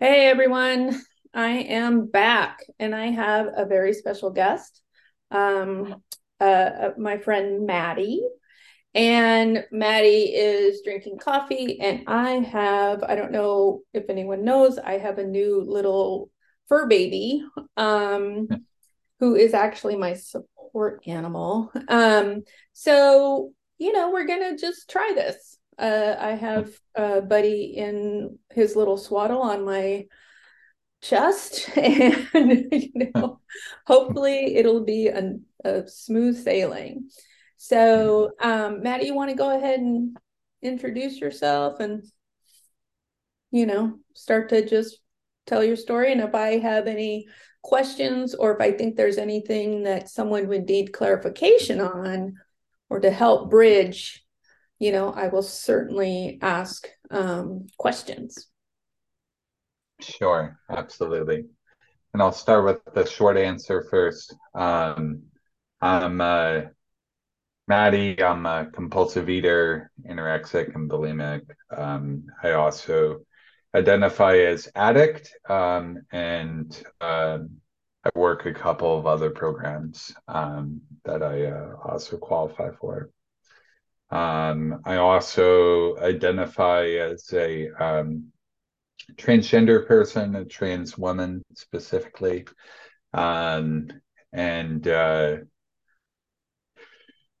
Hey everyone, I am back and I have a very special guest, um, uh, uh, my friend Mattie. And Mattie is drinking coffee, and I have, I don't know if anyone knows, I have a new little fur baby um, who is actually my support animal. Um, so, you know, we're going to just try this. Uh, I have a buddy in his little swaddle on my chest, and you know, hopefully it'll be a, a smooth sailing. So, um, Mattie, you want to go ahead and introduce yourself and you know start to just tell your story, and if I have any questions or if I think there's anything that someone would need clarification on or to help bridge you know, I will certainly ask um, questions. Sure, absolutely. And I'll start with the short answer first. Um, I'm uh, Mattie. I'm a compulsive eater, anorexic, and bulimic. Um, I also identify as addict, um, and uh, I work a couple of other programs um, that I uh, also qualify for. Um, I also identify as a um, transgender person, a trans woman specifically. Um, and uh,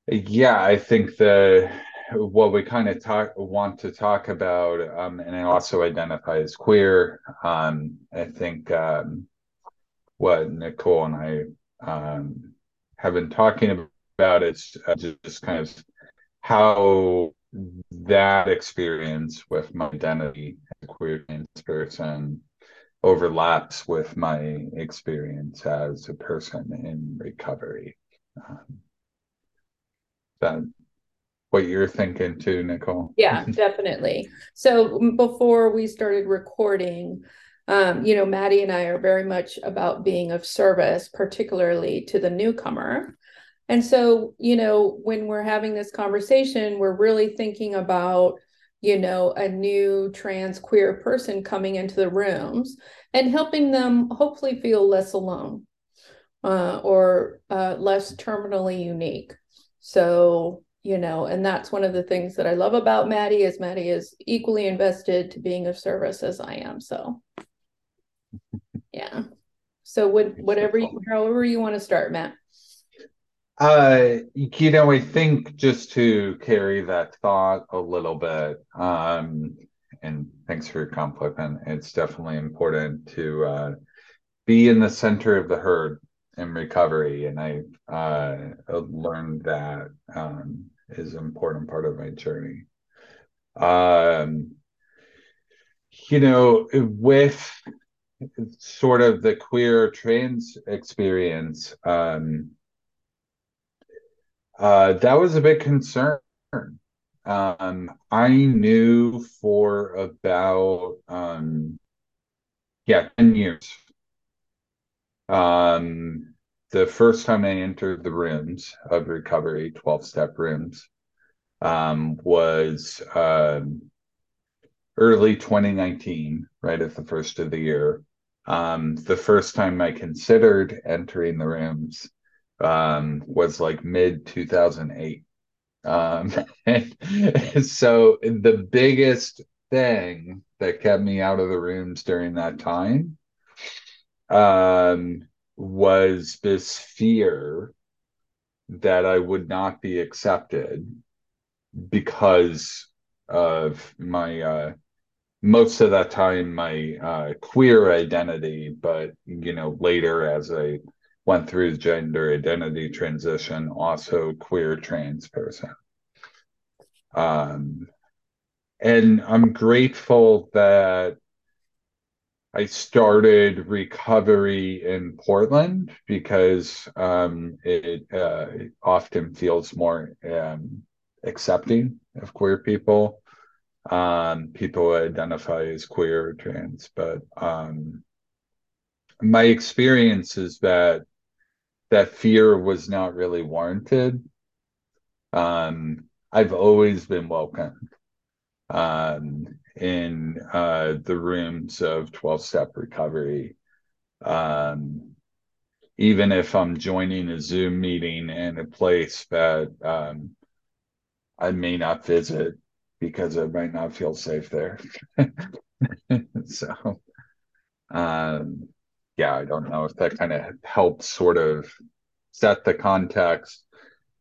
yeah, I think the what we kind of talk want to talk about, um, and I also identify as queer. Um, I think um, what Nicole and I um, have been talking about is uh, just, just kind of how that experience with my identity as a queer trans person overlaps with my experience as a person in recovery. Um, that what you're thinking too, Nicole? Yeah, definitely. So before we started recording, um, you know, Mattie and I are very much about being of service, particularly to the newcomer. And so, you know, when we're having this conversation, we're really thinking about, you know, a new trans queer person coming into the rooms and helping them hopefully feel less alone uh, or uh, less terminally unique. So, you know, and that's one of the things that I love about Mattie is Mattie is equally invested to being of service as I am. So, yeah. So, would whatever, you, however you want to start, Matt. Uh, you know, I think just to carry that thought a little bit, um, and thanks for your compliment. It's definitely important to uh, be in the center of the herd in recovery, and I uh, learned that um, is an important part of my journey. Um, you know, with sort of the queer trans experience, um, uh, that was a big concern. Um, I knew for about um, yeah, 10 years. Um, the first time I entered the rooms of recovery, 12 step rooms, um, was um, early 2019, right at the first of the year. Um, the first time I considered entering the rooms um, was like mid 2008. Um, so the biggest thing that kept me out of the rooms during that time um, was this fear that I would not be accepted because of my uh, most of that time my uh, queer identity, but you know later as I went through gender identity transition, also queer trans person. Um, and I'm grateful that I started recovery in Portland because um, it, uh, often feels more um, accepting of queer people. Um, people identify as queer or trans, but um, my experience is that that fear was not really warranted. Um, I've always been welcomed. Um, in uh, the rooms of 12 step recovery. Um, even if I'm joining a Zoom meeting in a place that um, I may not visit because I might not feel safe there. so, um, yeah, I don't know if that kind of helps sort of set the context.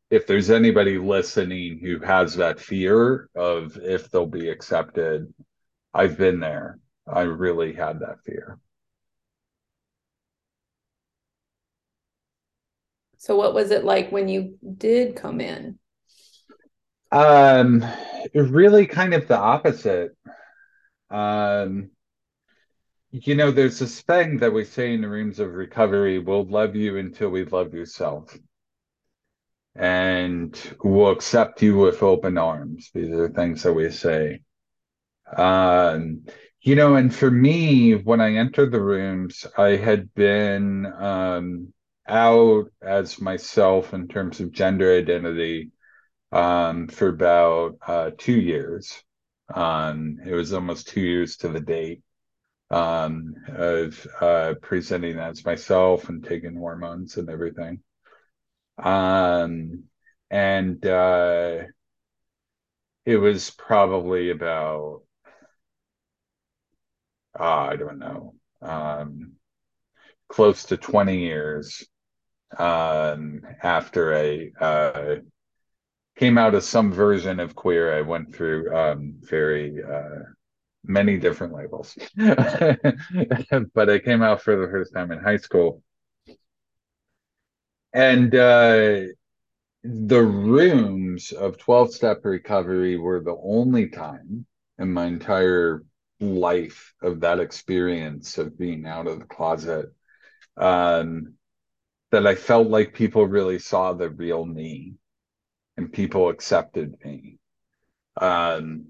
If there's anybody listening who has that fear of if they'll be accepted, I've been there. I really had that fear. So what was it like when you did come in? Um, really kind of the opposite. Um, you know, there's this thing that we say in the rooms of recovery, we'll love you until we love yourself. And we'll accept you with open arms. These are things that we say. Um, you know, and for me, when I entered the rooms, I had been um, out as myself in terms of gender identity um, for about uh, two years. Um, it was almost two years to the date um, of uh, presenting as myself and taking hormones and everything. Um, and uh, it was probably about, uh, I don't know, um, close to 20 years um, after I uh, came out as some version of queer. I went through um, very uh, many different labels, but I came out for the first time in high school. And uh, the rooms of 12 step recovery were the only time in my entire life of that experience of being out of the closet um, that I felt like people really saw the real me and people accepted me. Um,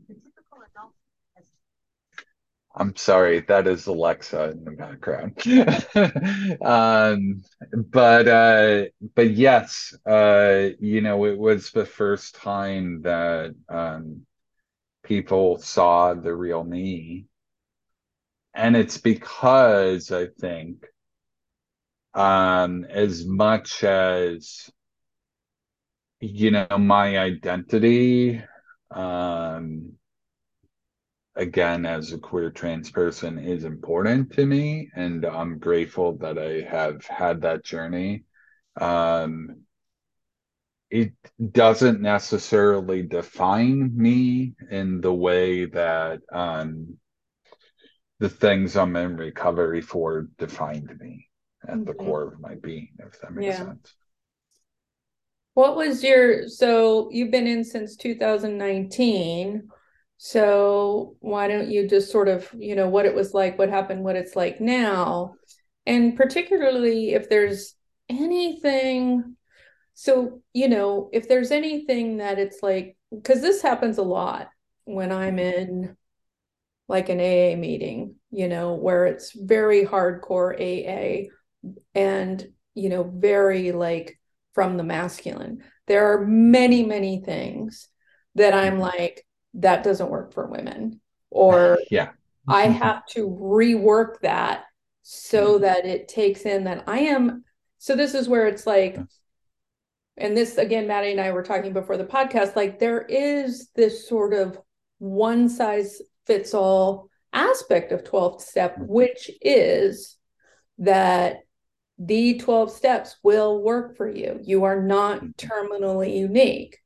I'm sorry, that is Alexa in the background. um, but uh, but yes, uh, you know, it was the first time that um, people saw the real me, and it's because I think, um, as much as you know, my identity, um, again, as a queer trans person, is important to me, and I'm grateful that I have had that journey. Um, it doesn't necessarily define me in the way that um, the things I'm in recovery for defined me at mm-hmm. the core of my being, if that makes yeah. sense. What was your so you've been in since 2019. So why don't you just sort of, you know, what it was like, what happened, what it's like now? And particularly if there's anything so, you know, if there's anything that it's like cuz this happens a lot when I'm in like an AA meeting, you know, where it's very hardcore AA and, you know, very like from the masculine. There are many, many things that I'm mm-hmm. like, that doesn't work for women. Or yeah. I have to rework that so mm-hmm. that it takes in that I am. So this is where it's like, and this again, Mattie and I were talking before the podcast, like there is this sort of one size fits all aspect of 12th step, mm-hmm. which is that the 12 steps will work for you. You are not mm-hmm. terminally unique.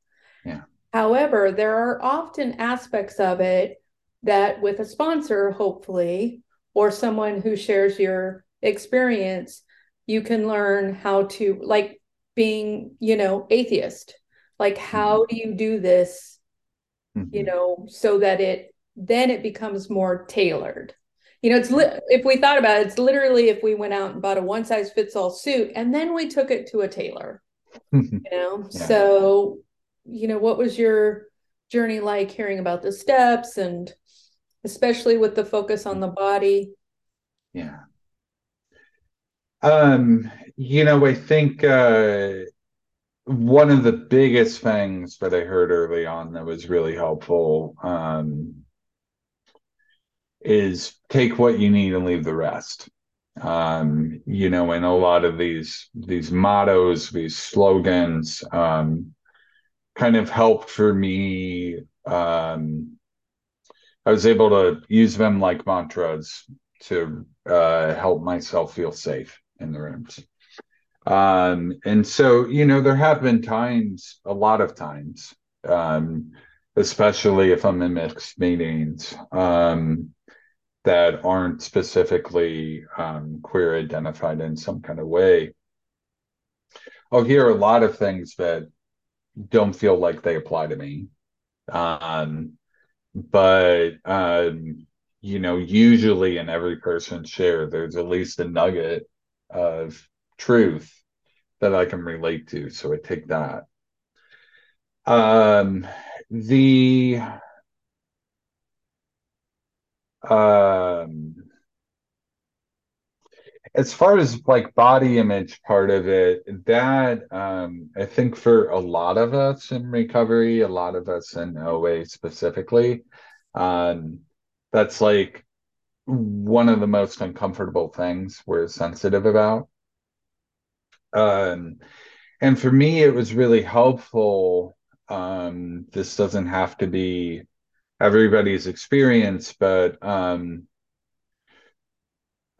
However, there are often aspects of it that, with a sponsor, hopefully, or someone who shares your experience, you can learn how to, like being, you know, atheist. Like, how mm-hmm. do you do this, mm-hmm. you know, so that it then it becomes more tailored you know it's li- if we thought about it it's literally if we went out and bought a one size fits all suit and then we took it to a tailor you know yeah. so you know what was your journey like hearing about the steps and especially with the focus on the body yeah um you know i think uh one of the biggest things that i heard early on that was really helpful um is take what you need and leave the rest. Um, you know, and a lot of these these mottos, these slogans, um, kind of helped for me. Um, I was able to use them like mantras to uh, help myself feel safe in the rooms. Um, and so, you know, there have been times, a lot of times, um, especially if I'm in mixed meetings, um, that aren't specifically um, queer identified in some kind of way. I'll hear a lot of things that don't feel like they apply to me. Um, but um, you know, usually in every person's share, there's at least a nugget of truth that I can relate to. So I take that. Um, the um, as far as like body image part of it, that um, I think for a lot of us in recovery, a lot of us in OA specifically, um, that's like one of the most uncomfortable things we're sensitive about. Um, and for me, it was really helpful. Um, this doesn't have to be everybody's experience, but um,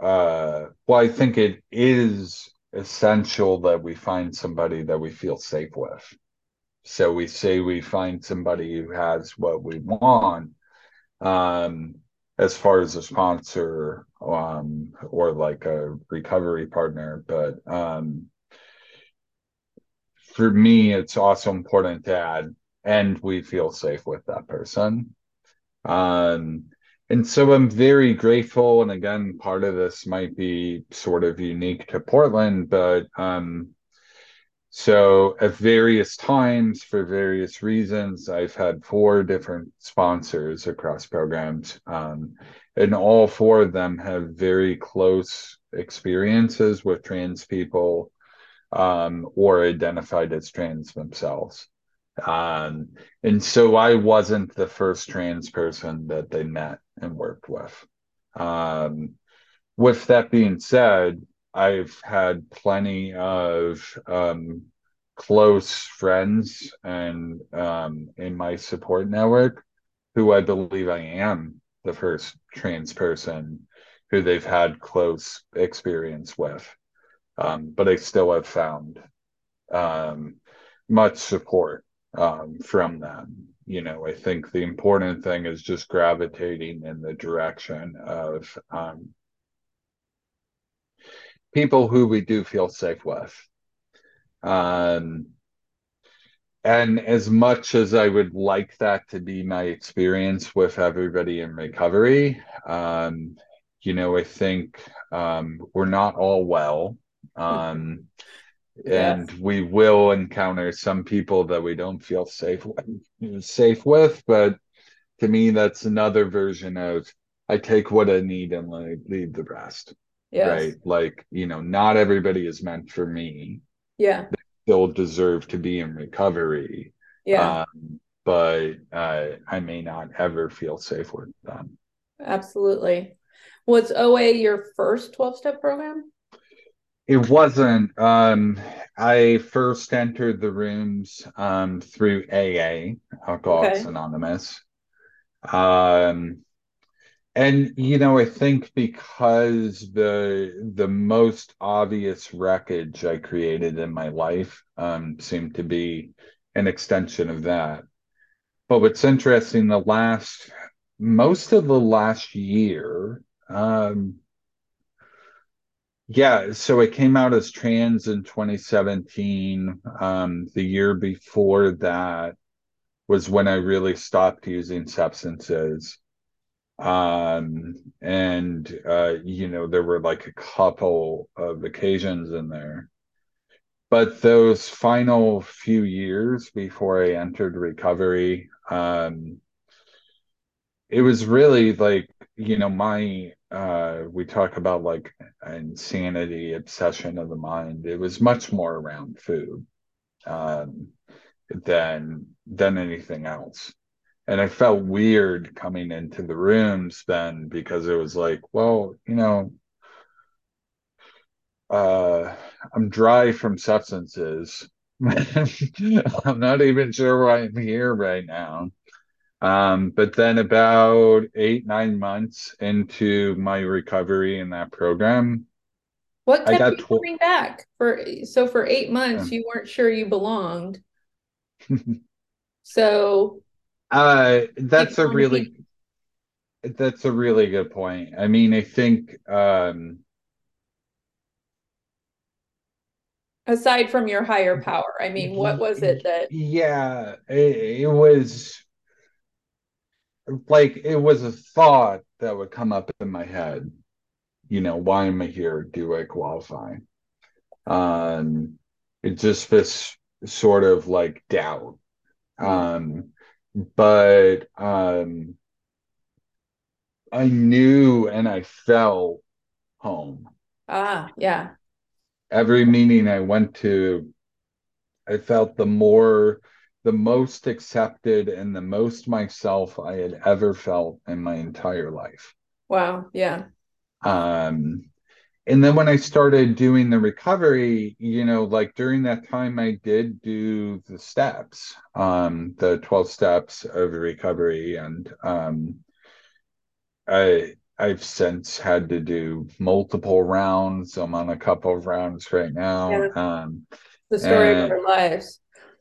uh, well, I think it is essential that we find somebody that we feel safe with. So we say we find somebody who has what we want, um, as far as a sponsor um, or like a recovery partner, but um, for me, it's also important to add, and we feel safe with that person. Um, and so I'm very grateful. And again, part of this might be sort of unique to Portland, but um, so at various times, for various reasons, I've had four different sponsors across programs. Um, and all four of them have very close experiences with trans people um, or identified as trans themselves. Um, and so I wasn't the first trans person that they met and worked with. Um, with that being said, I've had plenty of um, close friends and um, in my support network who I believe I am the first trans person who they've had close experience with. Um, but I still have found um, much support um, from them. You know, I think the important thing is just gravitating in the direction of um, people who we do feel safe with. Um, and as much as I would like that to be my experience with everybody in recovery, um, you know, I think um, we're not all well. Um, and yes. we will encounter some people that we don't feel safe with, safe with but to me that's another version of i take what i need and I leave the rest yes. right? Like you know not everybody is meant for me. Yeah. They still deserve to be in recovery. Yeah. Um, but uh, i may not ever feel safe with them. Absolutely. Was oa your first 12-step program it wasn't. Um, I first entered the rooms um, through AA, Alcoholics okay. Anonymous. Um, and you know, I think because the the most obvious wreckage I created in my life um, seemed to be an extension of that. But what's interesting, the last most of the last year, um, yeah, so it came out as trans in 2017. Um, the year before that was when I really stopped using substances. Um, and, uh, you know, there were like a couple of occasions in there. But those final few years before I entered recovery, um, it was really like, you know, my uh, we talk about like insanity, obsession of the mind. It was much more around food um, than than anything else. and I felt weird coming into the rooms then because it was like, well, you know, uh, I'm dry from substances. I'm not even sure why I'm here right now. Um, but then about eight, nine months into my recovery in that program, what kept I got you tw- coming back for so for eight months yeah. you weren't sure you belonged. so uh that's a really that's a really good point. I mean, I think um aside from your higher power, I mean, what was it that Yeah, it, it was like it was a thought that would come up in my head. You know, why am I here? Do I qualify? Um, it's just this sort of like doubt. Um, but um, I knew and I felt home. Ah, yeah. Every meeting I went to, I felt the more the most accepted and the most myself I had ever felt in my entire life. Wow. Yeah. Um, and then when I started doing the recovery, you know, like during that time, I did do the steps, um, the 12 steps of recovery. And um, I, I've since had to do multiple rounds. I'm on a couple of rounds right now. Yeah. Um, the story and, of our lives.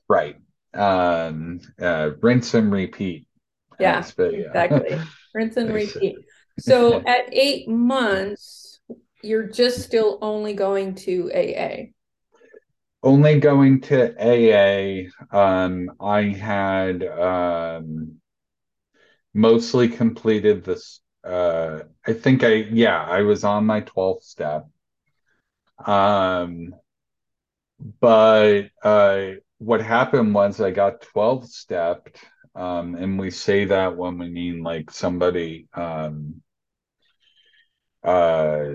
Right um, uh, rinse and repeat. Yeah, exactly. rinse and repeat. So at eight months, you're just still only going to AA. Only going to AA. Um, I had um, mostly completed this. Uh, I think I, yeah, I was on my 12th step. Um, but uh, what happened was I got 12 stepped. Um, and we say that when we mean like somebody, um, uh,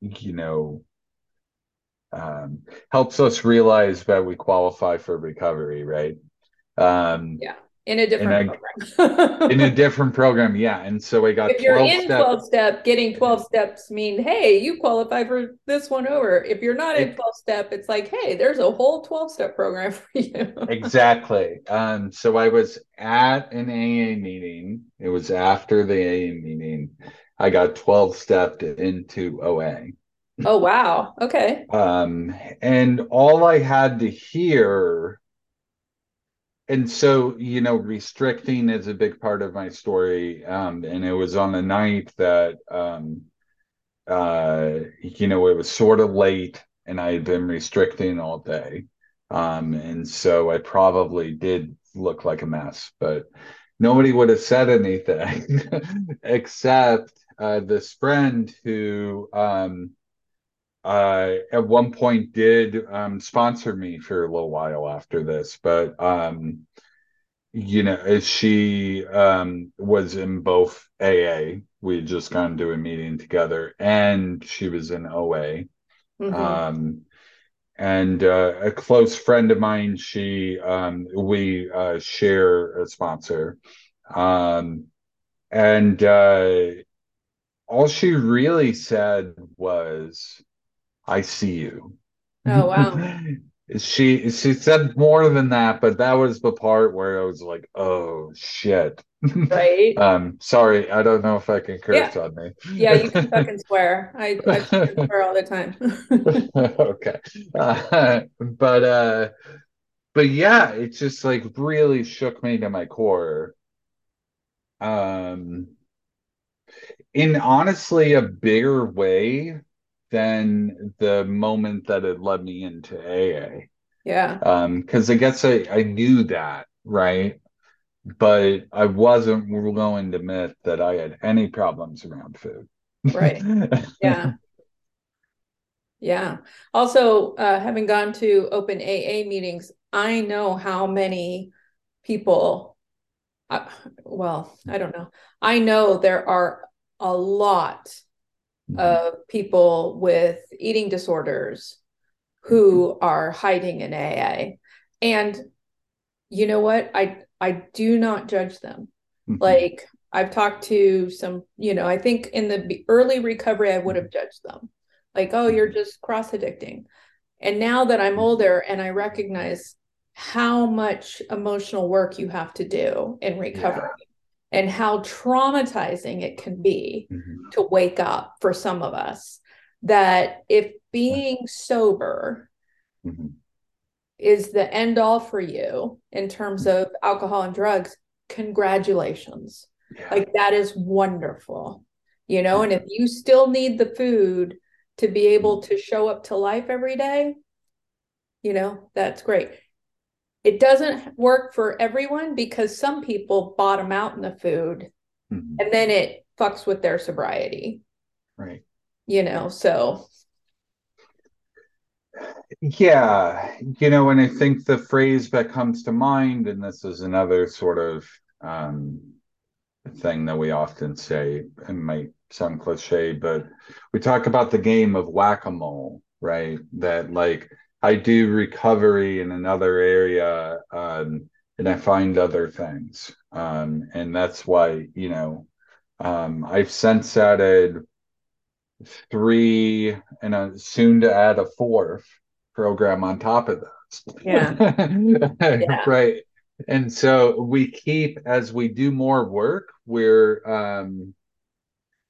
you know, um, helps us realize that we qualify for recovery, right? Um, yeah in a different in a, program. in a different program, yeah. And so I got if you're in step. 12 step, getting 12 steps mean, hey, you qualify for this one over. If you're not it, in 12 step, it's like, hey, there's a whole 12 step program for you. exactly. Um, so I was at an AA meeting. It was after the AA meeting. I got 12 stepped into OA. Oh wow. Okay. Um, and all I had to hear and so you know restricting is a big part of my story um, and it was on the night that um, uh, you know it was sort of late and i had been restricting all day. Um, and so i probably did look like a mess but nobody would have said anything except uh, this friend who um, uh, at one point did um, sponsor me for a little while after this, but um, you know, she um, was in both AA. We had just gone to a meeting together, and she was in OA. Mm-hmm. Um, and uh, a close friend of mine, she um, we uh, share a sponsor, um, and uh, all she really said was I see you. Oh wow. she she said more than that, but that was the part where I was like, oh shit. Right. um, sorry, I don't know if I can curse yeah. on me. yeah, you can fucking swear. I, I swear all the time. okay. Uh, but uh but yeah, it just like really shook me to my core. Um in honestly a bigger way than the moment that it led me into AA. Yeah. Um, because I guess I, I knew that, right? But I wasn't willing to admit that I had any problems around food. Right. Yeah. yeah. Also, uh, having gone to open AA meetings, I know how many people, uh, well, I don't know. I know there are a lot mm-hmm. of people with eating disorders who are hiding in AA. And you know what? I I do not judge them. Mhm. Like I've talked to some, you know, I think in the early recovery, I would have judged them. Like, oh, you're just cross addicting. And now that I'm older and I recognize how much emotional work you have to do in recovery and how traumatizing it can be Mhm. to wake up for some of us, that if being sober Mhm. is the end all for you in terms of alcohol and drugs, congratulations. Yeah. Like that is wonderful, you know. And if you still need the food to be able to show up to life every day, you know, that's great. It doesn't work for everyone because some people bottom out in the food Mhm. and then it fucks with their sobriety, Right. you know. So, Yeah, you know, and I think the phrase that comes to mind, and this is another sort of um, thing that we often say, and might sound cliche, but we talk about the game of whack-a-mole, right? That like I do recovery in another area, um, and I find other things, um, and that's why you know um, I've since added three and a, soon to add a fourth program on top of those. Yeah. right. And so we keep as we do more work, we're um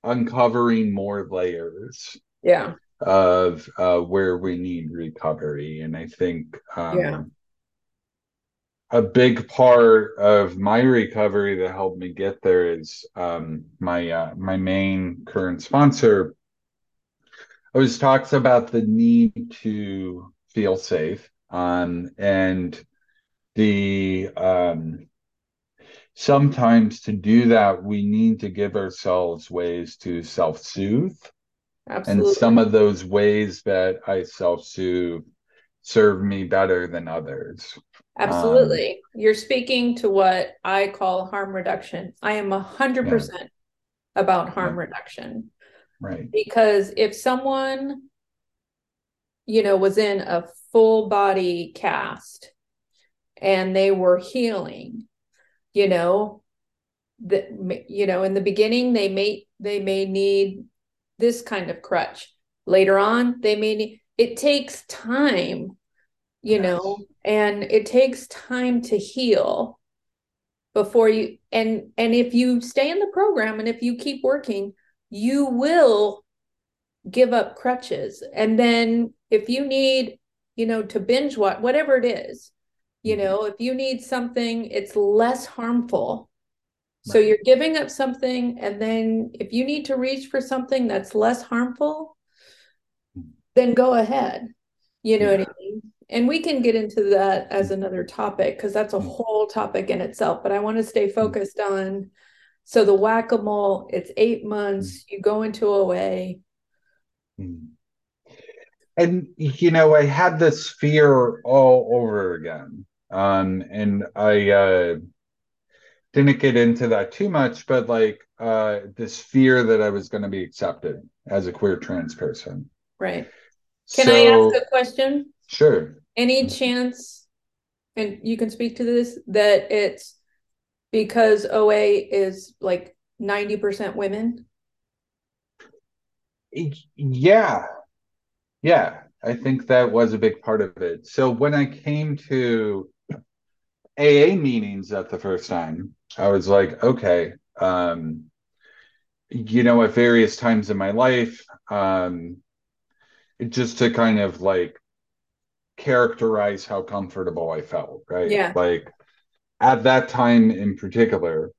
uncovering more layers yeah, of uh where we need recovery. And I think um Yeah. a big part of my recovery that helped me get there is um my uh my main current sponsor always talks about the need to feel safe um, and the um, sometimes to do that we need to give ourselves ways to self-soothe and some of those ways that i self-soothe serve me better than others um, Absolutely. You're speaking to what I call harm reduction. I am a hundred Yeah. percent about harm Yeah. reduction right because if someone, you know, was in a full body cast and they were healing, you know, that you know, in the beginning they may they may need this kind of crutch. Later on, they may need it takes time you Yes. know and it takes time to heal before you and and if you stay in the program and if you keep working you will give up crutches and then if you need you know to binge watch whatever it is you Mhm. know if you need something it's less harmful so you're giving up something and then if you need to reach for something that's less harmful then go ahead. You know what i mean? And we can get into that as another topic because that's a Mhm. whole topic in itself but i want to stay focused on so the whack-a-mole it's eight months you go into oa. And you know, I had this fear all over again. Um, and I uh didn't get into that too much, but like uh this fear that I was going to be accepted as a queer trans person. right can i ask a question sure. any chance and you can speak to this that it's because oa is like 90% women Yeah. Yeah. I think that was a big part of it. So when I came to AA meetings at the first time, I was like, okay, um, you know, at various times in my life, um, just to kind of like characterize how comfortable I felt, right? Yeah. Like at that time in particular,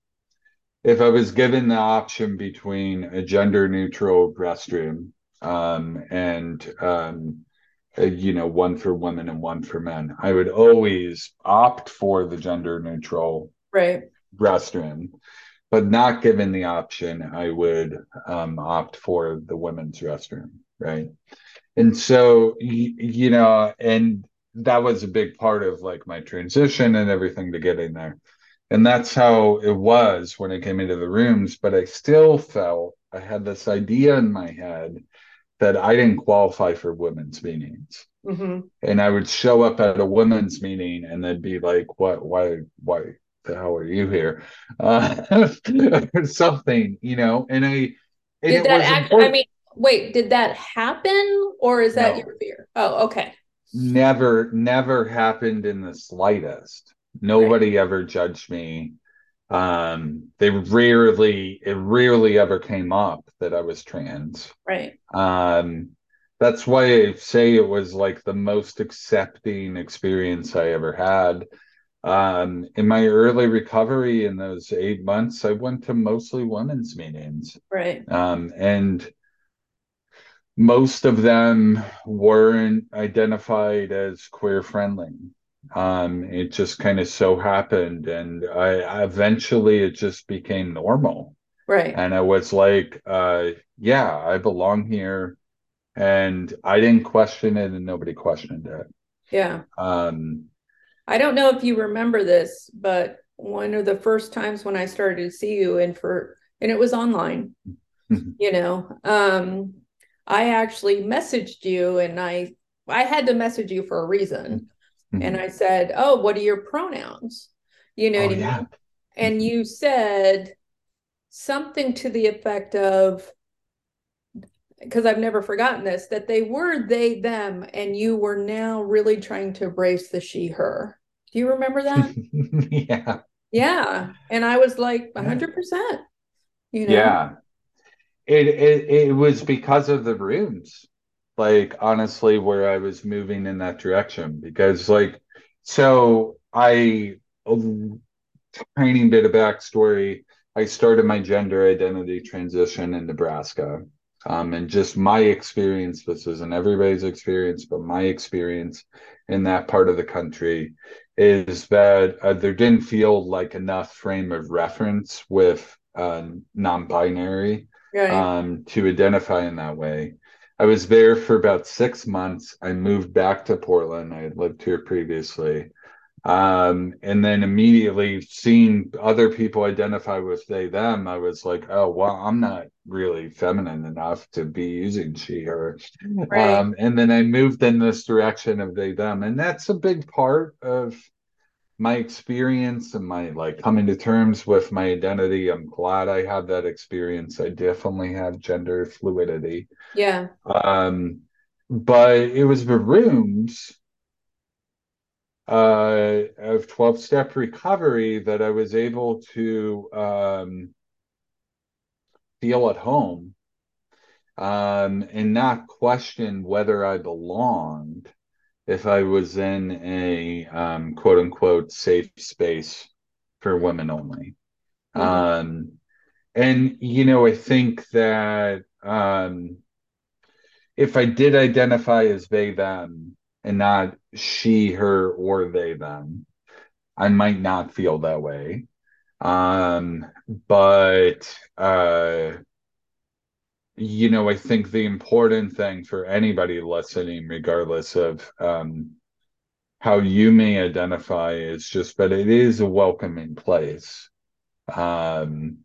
if I was given the option between a gender neutral restroom um, and um, uh, you know, one for women and one for men, I would always opt for the gender neutral right restroom. But not given the option, I would um, opt for the women's restroom, right? And so, y- you know, and that was a big part of like my transition and everything to getting there. And that's how it was when I came into the rooms. But I still felt I had this idea in my head that I didn't qualify for women's meetings. hmm And I would show up at a women's meeting and they'd be like, what, why, why, hell are you here? Uh, something, you know, and I, and did that act, I mean, wait, did that happen or is that no. your fear? Oh, okay. Never, never happened in the slightest. Nobody right. ever judged me. Um, they rarely, it rarely ever came up that I was trans. Right. Um, that's why I say it was like the most accepting experience I ever had. Um, in my early recovery in those eight months, I went to mostly women's meetings. Right. Um, and most of them weren't identified as queer friendly. Um, it just kind of so happened, and I eventually it just became normal. Right. And I was like, uh, yeah, I belong here and I didn't question it, and nobody questioned it. Yeah. Um, I don't know if you remember this, but one of the first times when I started to see you, and for and it was online, you know, um, I actually messaged you, and I I had to message you for a reason, mm-hmm. and I said, "Oh, what are your pronouns?" You know oh, what I yeah. mean? And you said something to the effect of because I've never forgotten this, that they were they, them, and you were now really trying to embrace the she, her. Do you remember that? yeah. Yeah. And I was like 100%. You know? Yeah. It, it it was because of the rooms, like honestly, where I was moving in that direction. Because like, so I a tiny bit of backstory. I started my gender identity transition in Nebraska um, and just my experience, this isn't everybody's experience, but my experience in that part of the country is that uh, there didn't feel like enough frame of reference with uh, non-binary right. um, to identify in that way. I was there for about six months. I moved back to Portland. I had lived here previously. Um, and then immediately seeing other people identify with they them, I was like, oh well, I'm not really feminine enough to be using she her. Right. Um, and then I moved in this direction of they them, and that's a big part of my experience and my like coming to terms with my identity. I'm glad I had that experience. I definitely have gender fluidity. Yeah. Um, but it was the rooms uh, of 12 step recovery that I was able to um, feel at home um, and not question whether I belonged if I was in a um, quote unquote safe space for women only. Mm-hmm. Um, and, you know, I think that um, if I did identify as they, them, and not she, her, or they, them. I might not feel that way. Um, but, uh, you know, I think the important thing for anybody listening, regardless of um, how you may identify, is just that it is a welcoming place. Um,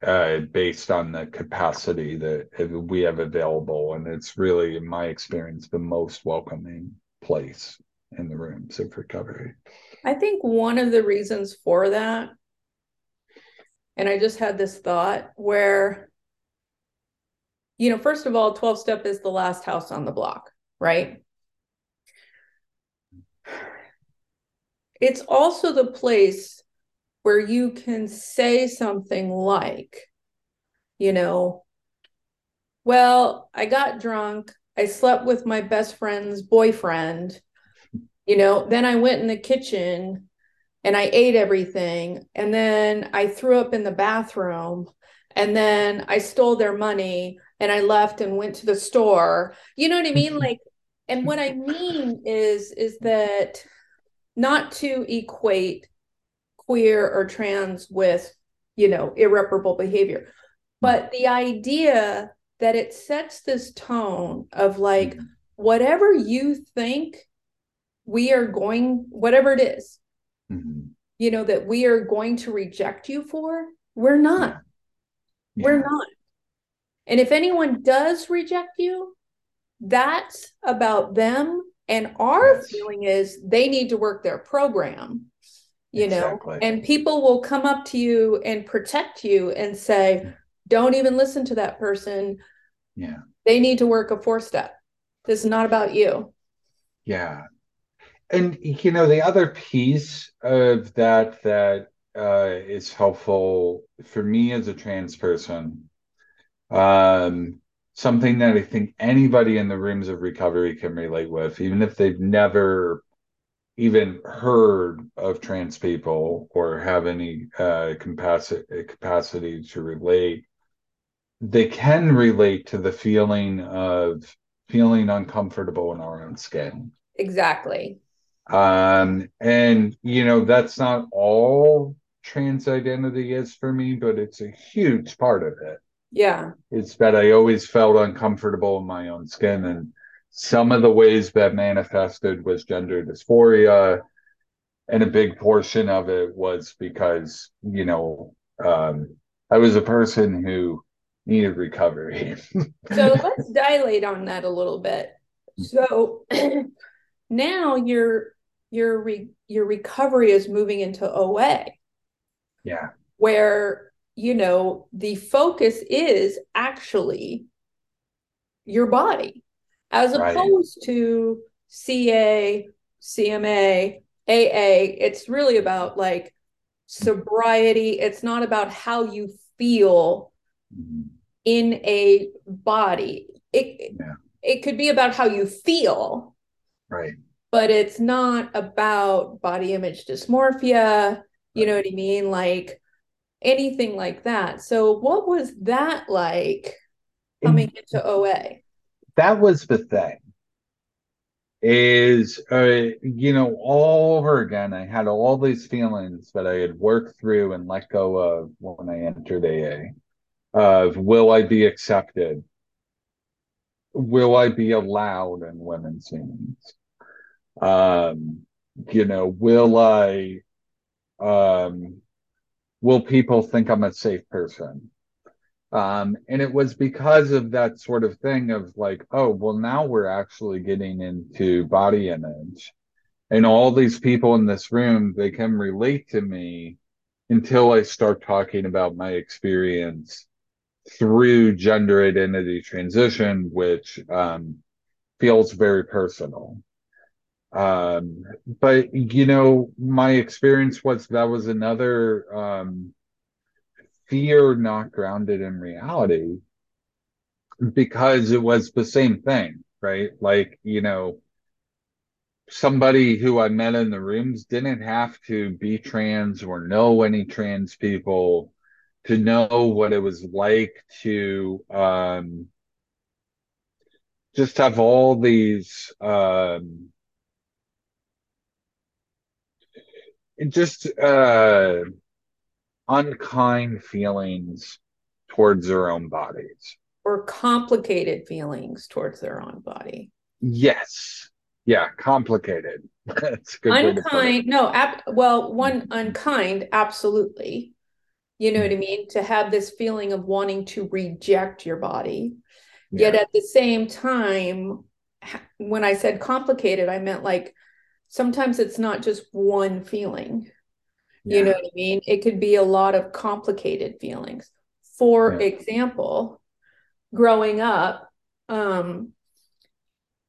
uh, based on the capacity that we have available. And it's really, in my experience, the most welcoming place in the rooms of recovery. I think one of the reasons for that, and I just had this thought where, you know, first of all, 12 step is the last house on the block, right? It's also the place where you can say something like, you know, well, I got drunk I slept with my best friend's boyfriend. You know, then I went in the kitchen and I ate everything. And then I threw up in the bathroom. And then I stole their money and I left and went to the store. You know what I mean? Mm-hmm. Like, and what I mean is, is that not to equate queer or trans with, you know, irreparable behavior, but the idea that it sets this tone of like mm-hmm. whatever you think we are going whatever it is, mm-hmm. you know that we are going to reject you for we're not yeah. We're not and if anyone does reject you that's about them and our yes. feeling is they need to work their program you exactly. know and people will come up to you and protect you and say don't even listen to that person. Yeah. They need to work a four step. This is not about you. Yeah. And you know the other piece of that that uh, is helpful for me as a trans person um, something that i think anybody in the rooms of recovery can relate with even if they've never even heard of trans people or have any uh, capacity capacity to relate, they can relate to the feeling of feeling uncomfortable in our own skin. Exactly. Um, and you know that's not all trans identity is for me, but it's a huge part of it. Yeah. It's that I always felt uncomfortable in my own skin and some of the ways that manifested was gender dysphoria and a big portion of it was because you know um, i was a person who needed recovery so let's dilate on that a little bit so now your your re, your recovery is moving into oa yeah where you know the focus is actually your body as right. opposed to CA, CMA, AA. It's really about like sobriety. It's not about how you feel mm-hmm. In a body. It yeah. it could be about how you feel. Right. But it's not about body image dysmorphia, you know what I mean? Like anything like that. So what was that like coming in, into OA? that was the thing is uh, you know all over again i had all these feelings that i had worked through and let go of when i entered aa of will i be accepted will i be allowed in women's meetings um you know will i um will people think i'm a safe person um, and it was because of that sort of thing of like, oh, well, now we're actually getting into body image. And all these people in this room, they can relate to me until I start talking about my experience through gender identity transition, which um, feels very personal. Um, but you know, my experience was that was another um, fear not grounded in reality because it was the same thing, right? Like, you know, somebody who I met in the rooms didn't have to be trans or know any trans people to know what it was like to um, just have all these um, just uh, unkind feelings towards their own bodies. Or complicated feelings towards their own body. Yes. Yeah complicated. That's good unkind no ab- well one unkind absolutely you know what i mm-hmm. mean to have this feeling of wanting to reject your body yeah. yet at the same time when i said complicated i meant like sometimes it's not just one feeling you know what I mean? It could be a lot of complicated feelings. For yeah. example, growing up, um,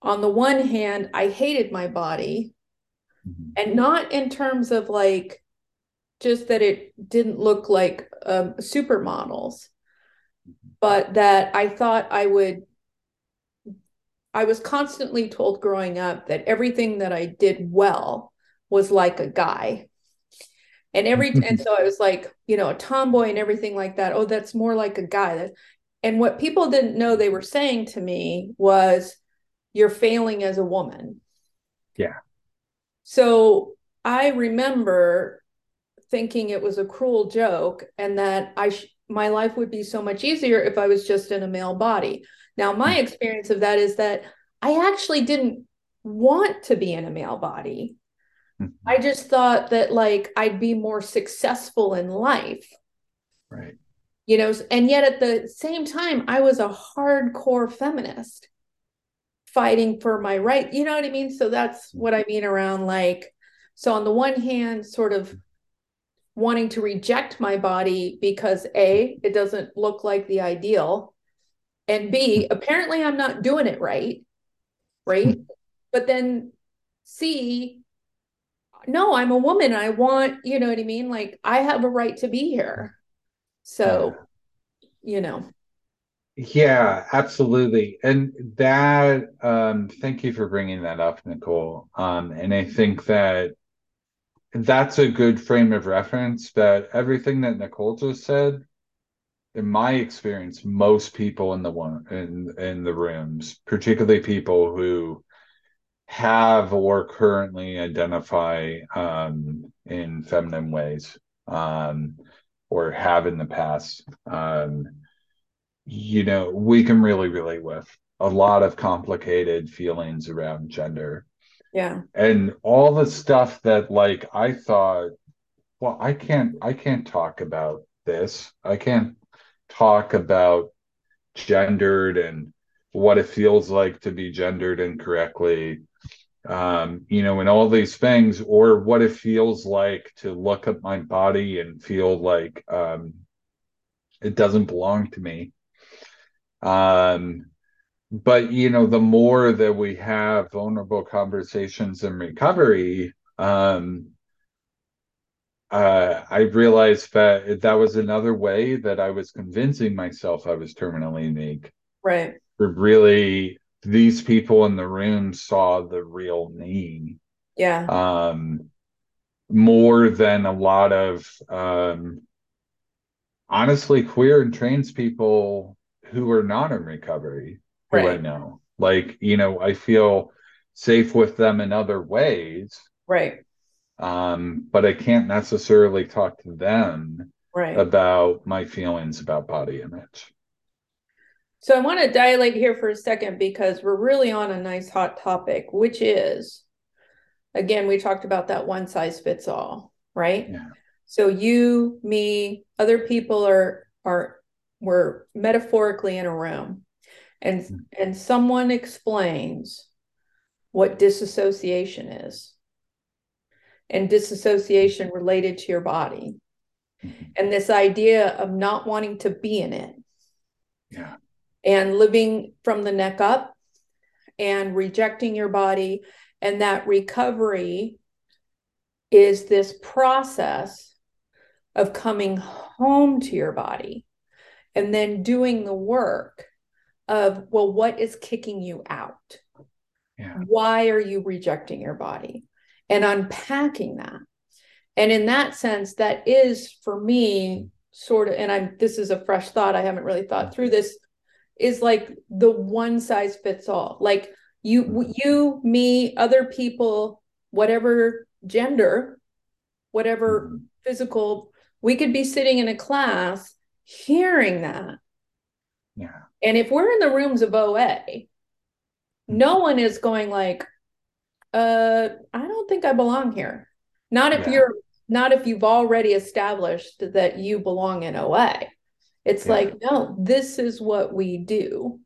on the one hand, I hated my body, mm-hmm. and not in terms of like just that it didn't look like um, supermodels, mm-hmm. but that I thought I would. I was constantly told growing up that everything that I did well was like a guy and every and so I was like, you know, a tomboy and everything like that. Oh, that's more like a guy. And what people didn't know they were saying to me was, "You're failing as a woman." Yeah. So I remember thinking it was a cruel joke, and that I sh- my life would be so much easier if I was just in a male body. Now, my hmm. experience of that is that I actually didn't want to be in a male body. Mm-hmm. I just thought that like I'd be more successful in life. Right. You know, and yet at the same time, I was a hardcore feminist fighting for my right. You know what I mean? So that's mm-hmm. what I mean around like, so on the one hand, sort of mm-hmm. Wanting to reject my body because A, it doesn't look like the ideal, and B, apparently I'm not doing it right. Right. but then C, no, I'm a woman. I want, you know what I mean? Like I have a right to be here. So, you know. Yeah, absolutely. And that, um, thank you for bringing that up, Nicole. Um, and I think that that's a good frame of reference that everything that Nicole just said, in my experience, most people in the one in in the rooms, particularly people who have or currently identify um, in feminine ways um, or have in the past, um, you know, we can really relate with a lot of complicated feelings around gender. Yeah. And all the stuff that like I thought, well, I can't I can't talk about this. I can't talk about gendered and what it feels like to be gendered incorrectly um, you know, and all these things, or what it feels like to look at my body and feel like um, it doesn't belong to me. Um, but you know, the more that we have vulnerable conversations in recovery, um, uh, I realized that that was another way that I was convincing myself I was terminally unique. Right. really these people in the room saw the real me. Yeah. Um, more than a lot of um, honestly queer and trans people who are not in recovery who right. I know. Like, you know, I feel safe with them in other ways. Right. Um, but I can't necessarily talk to them right. about my feelings about body image. So I want to dilate here for a second because we're really on a nice hot topic, which is again, we talked about that one size fits all, right? Yeah. So you, me, other people are are we're metaphorically in a room and mm-hmm. and someone explains what disassociation is and disassociation related to your body mm-hmm. and this idea of not wanting to be in it yeah and living from the neck up and rejecting your body. And that recovery is this process of coming home to your body and then doing the work of, well, what is kicking you out? Yeah. Why are you rejecting your body? And unpacking that. And in that sense, that is for me sort of, and I'm this is a fresh thought. I haven't really thought through this is like the one size fits all. Like you, mm-hmm. you, me, other people, whatever gender, whatever mm-hmm. physical, we could be sitting in a class hearing that. Yeah. And if we're in the rooms of OA, no one is going like, uh, I don't think I belong here. Not if yeah. you're not if you've already established that you belong in OA. It's yeah. like, no, this is what we do,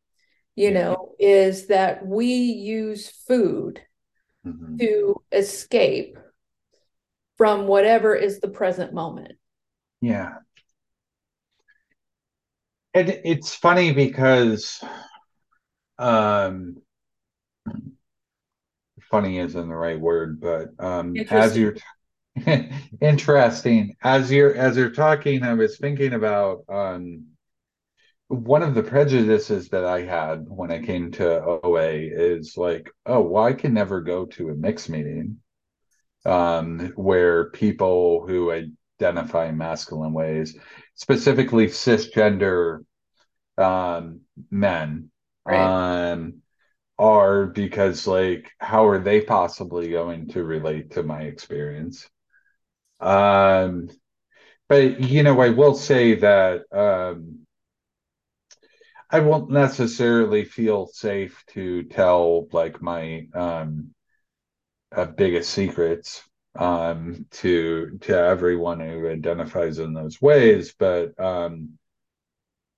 you yeah. know, is that we use food mm-hmm. to escape from whatever is the present moment. Yeah. And it's funny because um funny isn't the right word, but um as you're Interesting. As you're as you're talking, I was thinking about um, one of the prejudices that I had when I came to OA is like, oh, well, I can never go to a mixed meeting um, where people who identify masculine ways, specifically cisgender um, men, right. um, are because like, how are they possibly going to relate to my experience? Um, but you know, I will say that um, I won't necessarily feel safe to tell like my um, uh, biggest secrets um, to to everyone who identifies in those ways, but um,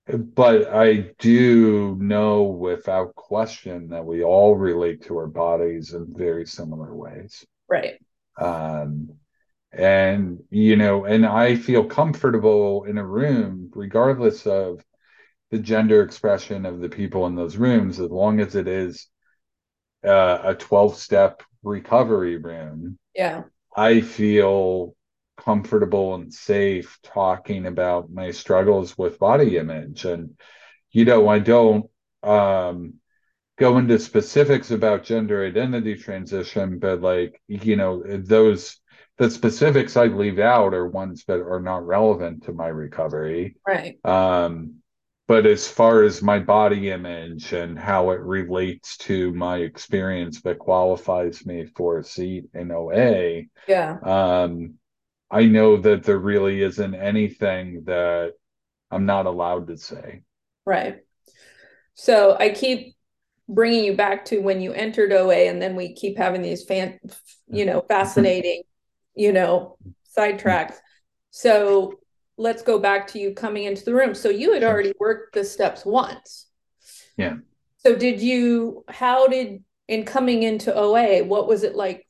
but I do know without question that we all relate to our bodies in very similar ways. Right. Um, and you know and i feel comfortable in a room regardless of the gender expression of the people in those rooms as long as it is uh, a 12 step recovery room yeah i feel comfortable and safe talking about my struggles with body image and you know i don't um go into specifics about gender identity transition but like you know those the specifics I leave out are ones that are not relevant to my recovery. Right. Um, but as far as my body image and how it relates to my experience that qualifies me for a seat in OA, yeah. Um, I know that there really isn't anything that I'm not allowed to say. Right. So I keep bringing you back to when you entered OA, and then we keep having these fan, you know, fascinating you know, sidetracks. So let's go back to you coming into the room. So you had already worked the steps once. Yeah. So did you, how did, in coming into OA, what was it like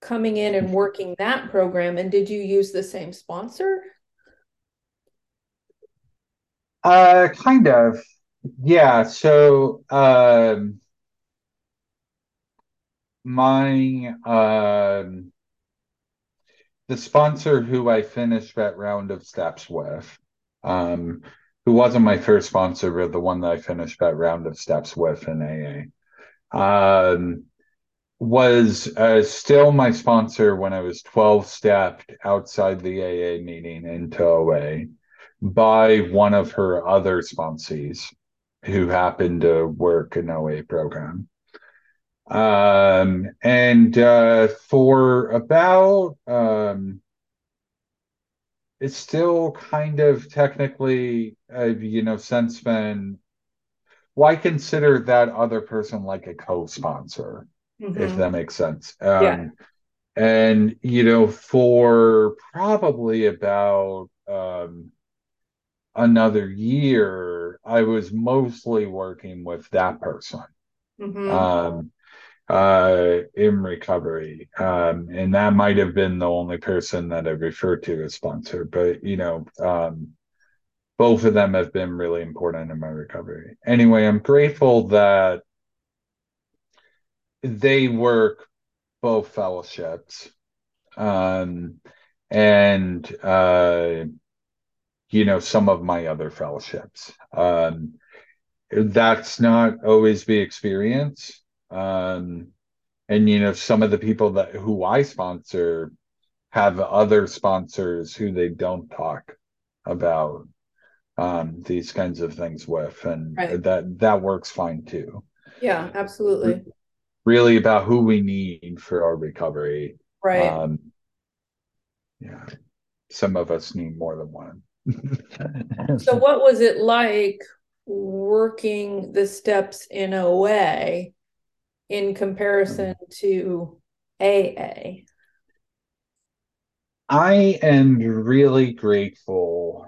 coming in and working that program? And did you use the same sponsor? Uh, kind of. Yeah. So, um, my, um, the sponsor who I finished that round of steps with, um, who wasn't my first sponsor, but the one that I finished that round of steps with in AA, um, was uh, still my sponsor when I was 12 stepped outside the AA meeting into OA by one of her other sponsees who happened to work an OA program. Um, and uh, for about, um, it's still kind of technically, uh, you know, since then, why consider that other person like a co-sponsor, mm-hmm. if that makes sense? Um, yeah. And, you know, for probably about um, another year, I was mostly working with that person. Mm-hmm. Um, uh, in recovery. Um, and that might have been the only person that I referred to as sponsor, but you know, um, both of them have been really important in my recovery. Anyway, I'm grateful that they work both fellowships. Um, and, uh, you know, some of my other fellowships. Um, that's not always the experience. Um, and you know, some of the people that who I sponsor have other sponsors who they don't talk about um, these kinds of things with, and right. that that works fine too. Yeah, absolutely. Really about who we need for our recovery. Right. Um, yeah, some of us need more than one. so, what was it like working the steps in OA in comparison to AA? I am really grateful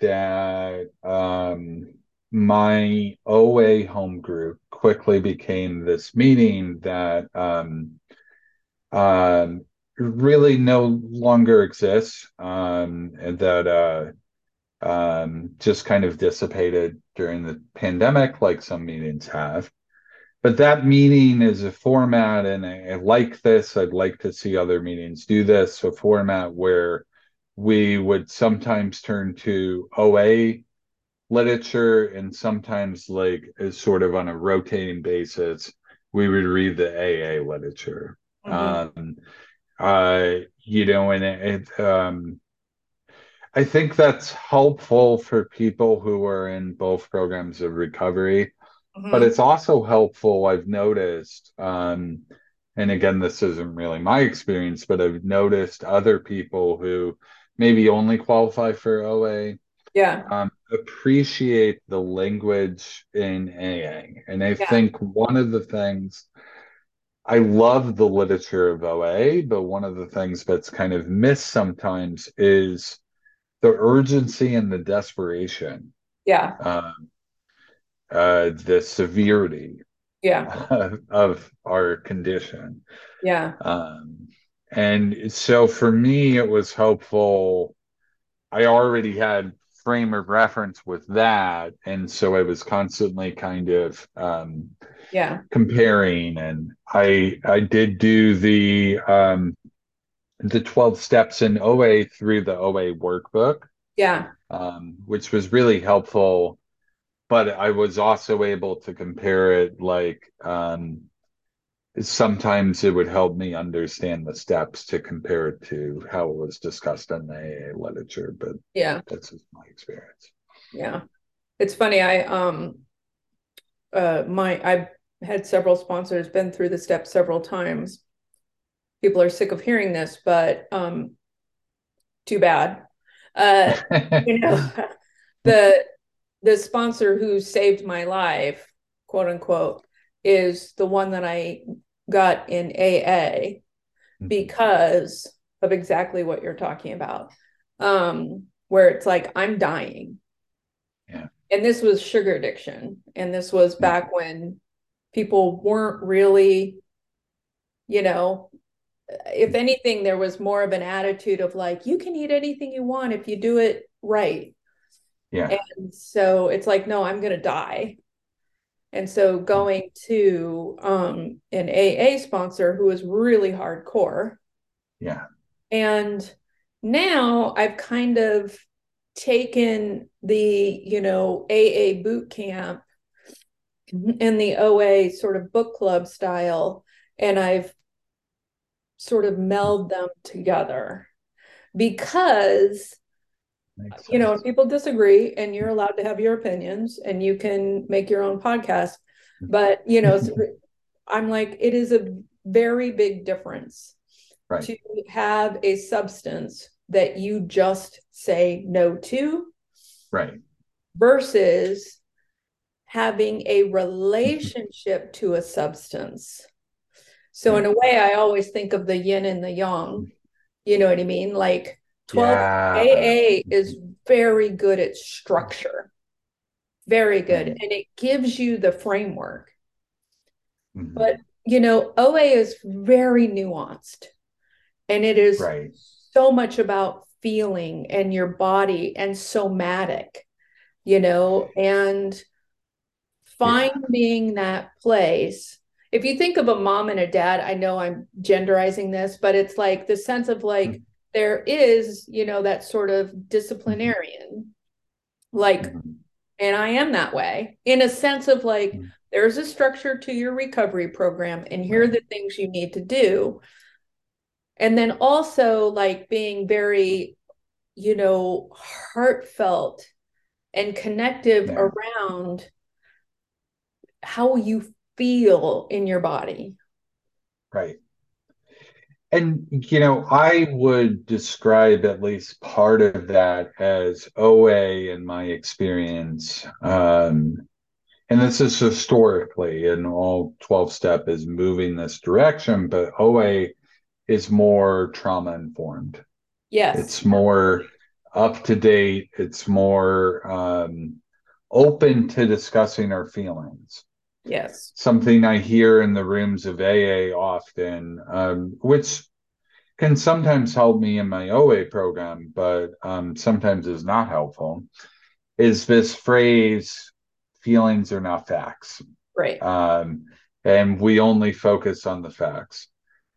that um, my OA home group quickly became this meeting that um, um, really no longer exists um, and that uh, um, just kind of dissipated during the pandemic, like some meetings have but that meeting is a format and I, I, like this. I'd like to see other meetings do this a format where we would sometimes turn to oa literature and sometimes like as sort of on a rotating basis we would read the aa literature. Mm-hmm. um uh you know and it, it um I think that's helpful for people who are in both programs of recovery Mm-hmm. But it's also helpful, I've noticed, um, and again, this isn't really my experience, but I've noticed other people who maybe only qualify for OA. Yeah. Um, appreciate the language in AA. And I yeah. think one of the things I love the literature of OA, but one of the things that's kind of missed sometimes is the urgency and the desperation. Yeah. Um, uh, the severity yeah of, of our condition yeah um, and so for me, it was helpful. I already had frame of reference with that, and so I was constantly kind of um, yeah comparing. And I I did do the um, the twelve steps in OA through the OA workbook. Yeah, um, which was really helpful. But I was also able to compare it like um, sometimes it would help me understand the steps to compare it to how it was discussed in the AA literature. But yeah, that's just my experience. Yeah, it's funny. I um, uh, my I've had several sponsors been through the steps several times. People are sick of hearing this, but um, too bad. Uh, you know, the the sponsor who saved my life, quote unquote, is the one that I got in AA mm-hmm. because of exactly what you're talking about. Um, where it's like, I'm dying. Yeah. And this was sugar addiction. And this was mm-hmm. back when people weren't really, you know, if mm-hmm. anything, there was more of an attitude of like, you can eat anything you want if you do it right. Yeah. And so it's like, no, I'm going to die. And so going to um, an AA sponsor who was really hardcore. Yeah. And now I've kind of taken the, you know, AA boot camp and the OA sort of book club style, and I've sort of meld them together because you know, people disagree and you're allowed to have your opinions and you can make your own podcast. But, you know, I'm like, it is a very big difference right. to have a substance that you just say no to. Right. Versus having a relationship to a substance. So, in a way, I always think of the yin and the yang. You know what I mean? Like, 12 yeah. AA is very good at structure. Very good. Mm-hmm. And it gives you the framework. Mm-hmm. But, you know, OA is very nuanced and it is right. so much about feeling and your body and somatic, you know, and finding yeah. that place. If you think of a mom and a dad, I know I'm genderizing this, but it's like the sense of like, mm-hmm there is, you know, that sort of disciplinarian, like, mm-hmm. and I am that way in a sense of like, mm-hmm. there's a structure to your recovery program, and here are the things you need to do. And then also, like, being very, you know, heartfelt and connective yeah. around how you feel in your body. Right. And, you know, I would describe at least part of that as OA in my experience. Um, and this is historically, and all 12 step is moving this direction, but OA is more trauma informed. Yes. It's more up to date, it's more um, open to discussing our feelings. Yes. Something I hear in the rooms of AA often, um, which can sometimes help me in my OA program, but um, sometimes is not helpful, is this phrase feelings are not facts. Right. Um, and we only focus on the facts.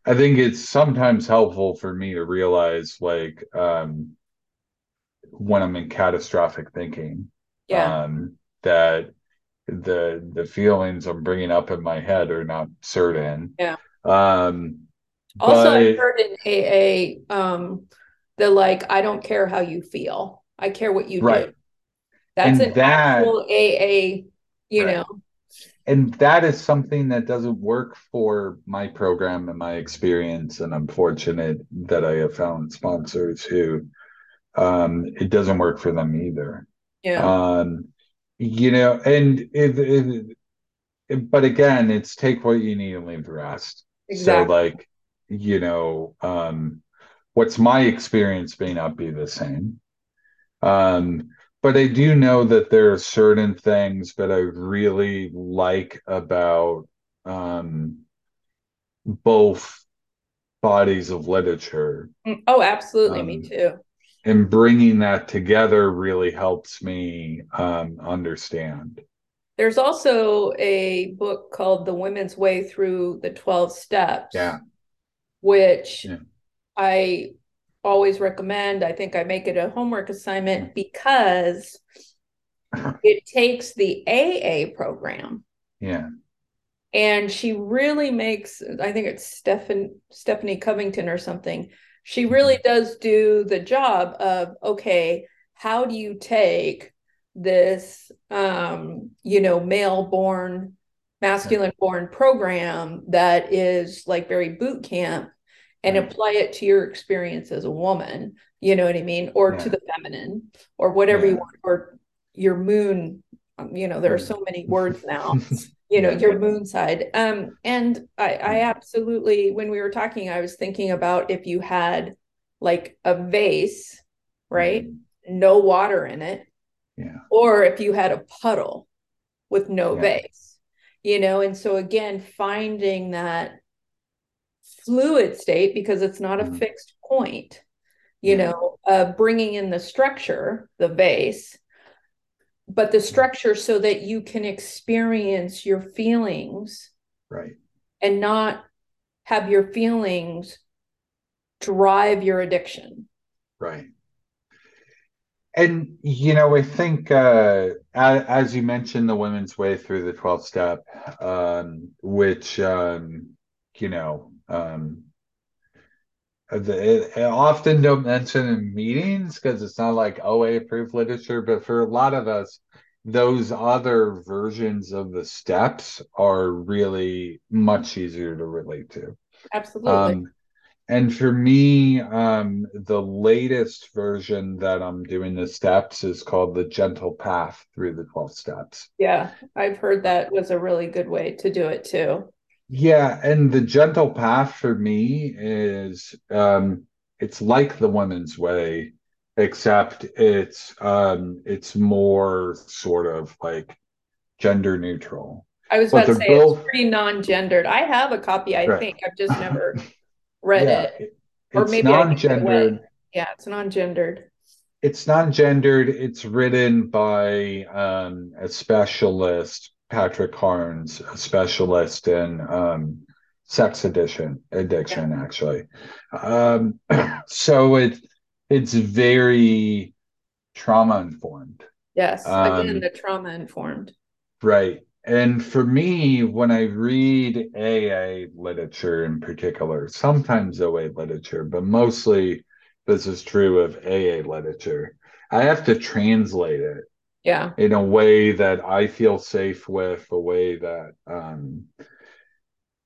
I think it's sometimes helpful for me to realize, like, um, when I'm in catastrophic thinking, yeah. um, that the the feelings I'm bringing up in my head are not certain. Yeah. Um, also, I heard in AA um, the like, I don't care how you feel. I care what you right. do. That's and an that, actual AA, you right. know. And that is something that doesn't work for my program and my experience. And I'm fortunate that I have found sponsors who um, it doesn't work for them either. Yeah. Um, you know, and it, it, it, but again, it's take what you need and leave the rest. Exactly. So like, you know, um, what's my experience may not be the same. Um, but I do know that there are certain things that I really like about um, both bodies of literature. Mm, oh, absolutely. Um, me too. And bringing that together really helps me um, understand. There's also a book called The Women's Way Through the 12 Steps. Yeah. Which yeah. I always recommend. I think I make it a homework assignment because it takes the AA program. Yeah. And she really makes, I think it's Stephan, Stephanie Covington or something. She really does do the job of, okay, how do you take this, um, you know, male born, masculine born program that is like very boot camp and right. apply it to your experience as a woman you know what i mean or yeah. to the feminine or whatever yeah. you want or your moon um, you know there are so many words now you know yeah. your moon side um and i i mm. absolutely when we were talking i was thinking about if you had like a vase right mm-hmm. no water in it yeah or if you had a puddle with no vase you know and so again finding that fluid state because it's not a mm-hmm. fixed point you yeah. know uh, bringing in the structure the base but the structure so that you can experience your feelings right. and not have your feelings drive your addiction. Right. And you know i think uh as, as you mentioned the women's way through the 12 step um which um you know um, it, often don't mention in meetings because it's not like OA approved literature, but for a lot of us, those other versions of the steps are really much easier to relate to. Absolutely. Um, and for me, um, the latest version that I'm doing the steps is called the gentle path through the 12 steps. Yeah, I've heard that was a really good way to do it too. Yeah, and the gentle path for me is um it's like the women's way, except it's um it's more sort of like gender neutral. I was about to say both... it's pretty non-gendered. I have a copy, I right. think. I've just never read yeah, it. Or maybe non-gendered. Yeah, it's non-gendered. It's non-gendered. It's written by um, a specialist Patrick Carnes, a specialist in um, sex addiction, addiction yeah. actually. Um, so it it's very trauma informed. Yes, again, um, the trauma informed. Right. And for me, when I read AA literature in particular, sometimes OA literature, but mostly this is true of AA literature, I have to translate it yeah in a way that i feel safe with a way that um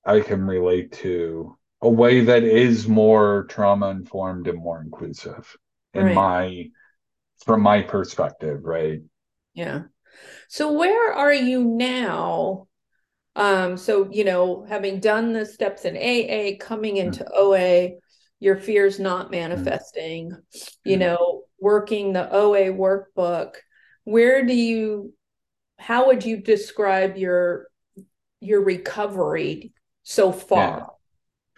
i can relate to a way that is more trauma informed and more inclusive in right. my from my perspective right yeah so where are you now um so you know having done the steps in aa coming into mm-hmm. oa your fears not manifesting mm-hmm. you know working the oa workbook where do you how would you describe your your recovery so far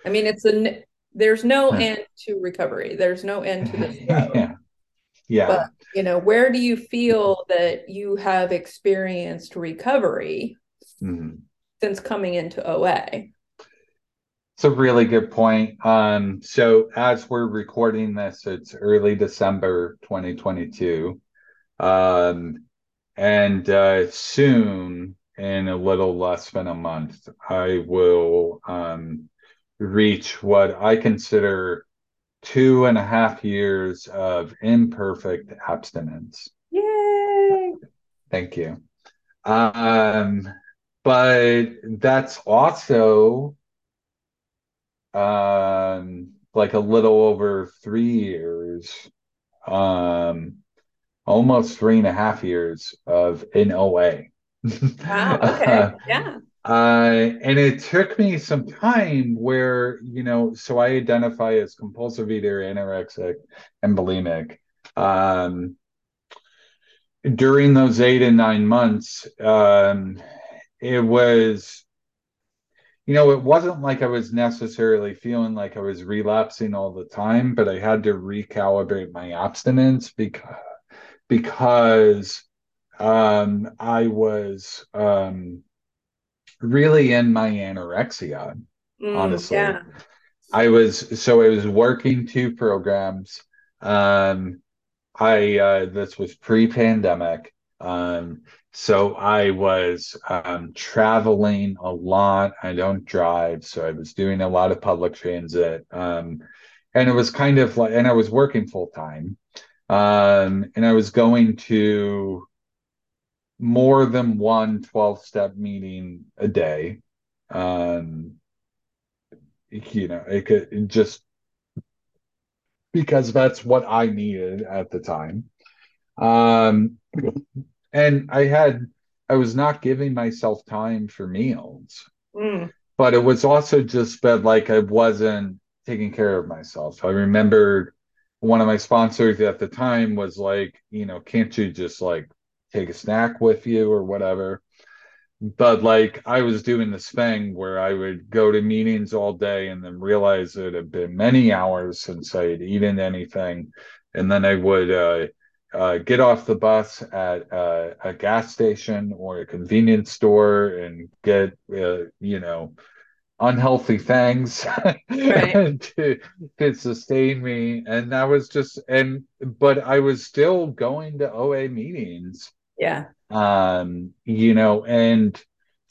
yeah. i mean it's a there's no yeah. end to recovery there's no end to this yeah yeah but you know where do you feel that you have experienced recovery mm-hmm. since coming into oa it's a really good point. Um, so as we're recording this, it's early December 2022. Um, and uh, soon, in a little less than a month, I will um, reach what I consider two and a half years of imperfect abstinence. Yay! Thank you. Um, but that's also um, like a little over three years um, almost three and a half years of in OA. Wow. Okay. uh, yeah. Uh, and it took me some time where, you know, so I identify as compulsive eater, anorexic, and bulimic. Um, during those eight and nine months, um, it was you know, it wasn't like I was necessarily feeling like I was relapsing all the time, but I had to recalibrate my abstinence because because um, I was um, really in my anorexia, mm, honestly. Yeah. I was so I was working two programs. Um, I uh, this was pre-pandemic. Um, so I was um, traveling a lot. I don't drive, so I was doing a lot of public transit. Um, and it was kind of like, and I was working full time. Um, and I was going to more than one 12 step meeting a day. Um, you know, it could it just because that's what I needed at the time. Um, and I had, I was not giving myself time for meals, mm. but it was also just that like I wasn't taking care of myself. I remembered one of my sponsors at the time was like, you know, can't you just like take a snack with you or whatever? But like I was doing this thing where I would go to meetings all day and then realize it had been many hours since I had eaten anything. And then I would uh, uh, get off the bus at uh, a gas station or a convenience store and get, uh, you know, unhealthy things right. to, to sustain me. And that was just, and, but I was still going to OA meetings. Yeah. Um, you know, and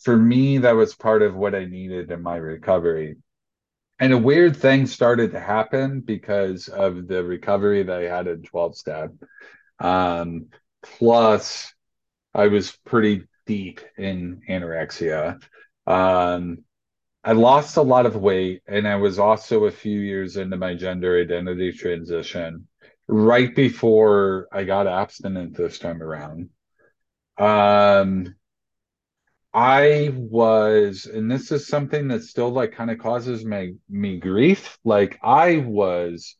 for me, that was part of what I needed in my recovery. And a weird thing started to happen because of the recovery that I had in 12 step um, plus, I was pretty deep in anorexia. Um, I lost a lot of weight, and I was also a few years into my gender identity transition right before I got abstinent this time around. Um, I was, and this is something that still like kind of causes me me grief. Like I was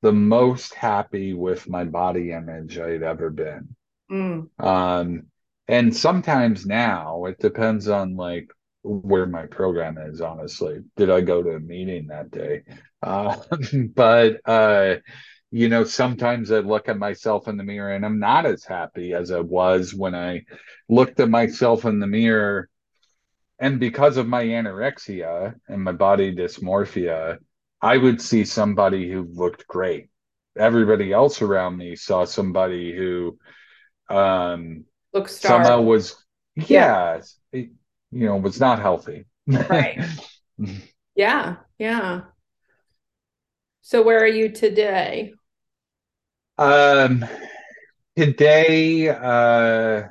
the most happy with my body image I'd ever been. Mm. Um, and sometimes now it depends on like where my program is, honestly. Did I go to a meeting that day? Uh, but, uh, you know, sometimes I look at myself in the mirror and I'm not as happy as I was when I looked at myself in the mirror. And because of my anorexia and my body dysmorphia, I would see somebody who looked great. Everybody else around me saw somebody who um somehow was yeah, yeah. You know, was not healthy. Right. yeah, yeah. So where are you today? Um today uh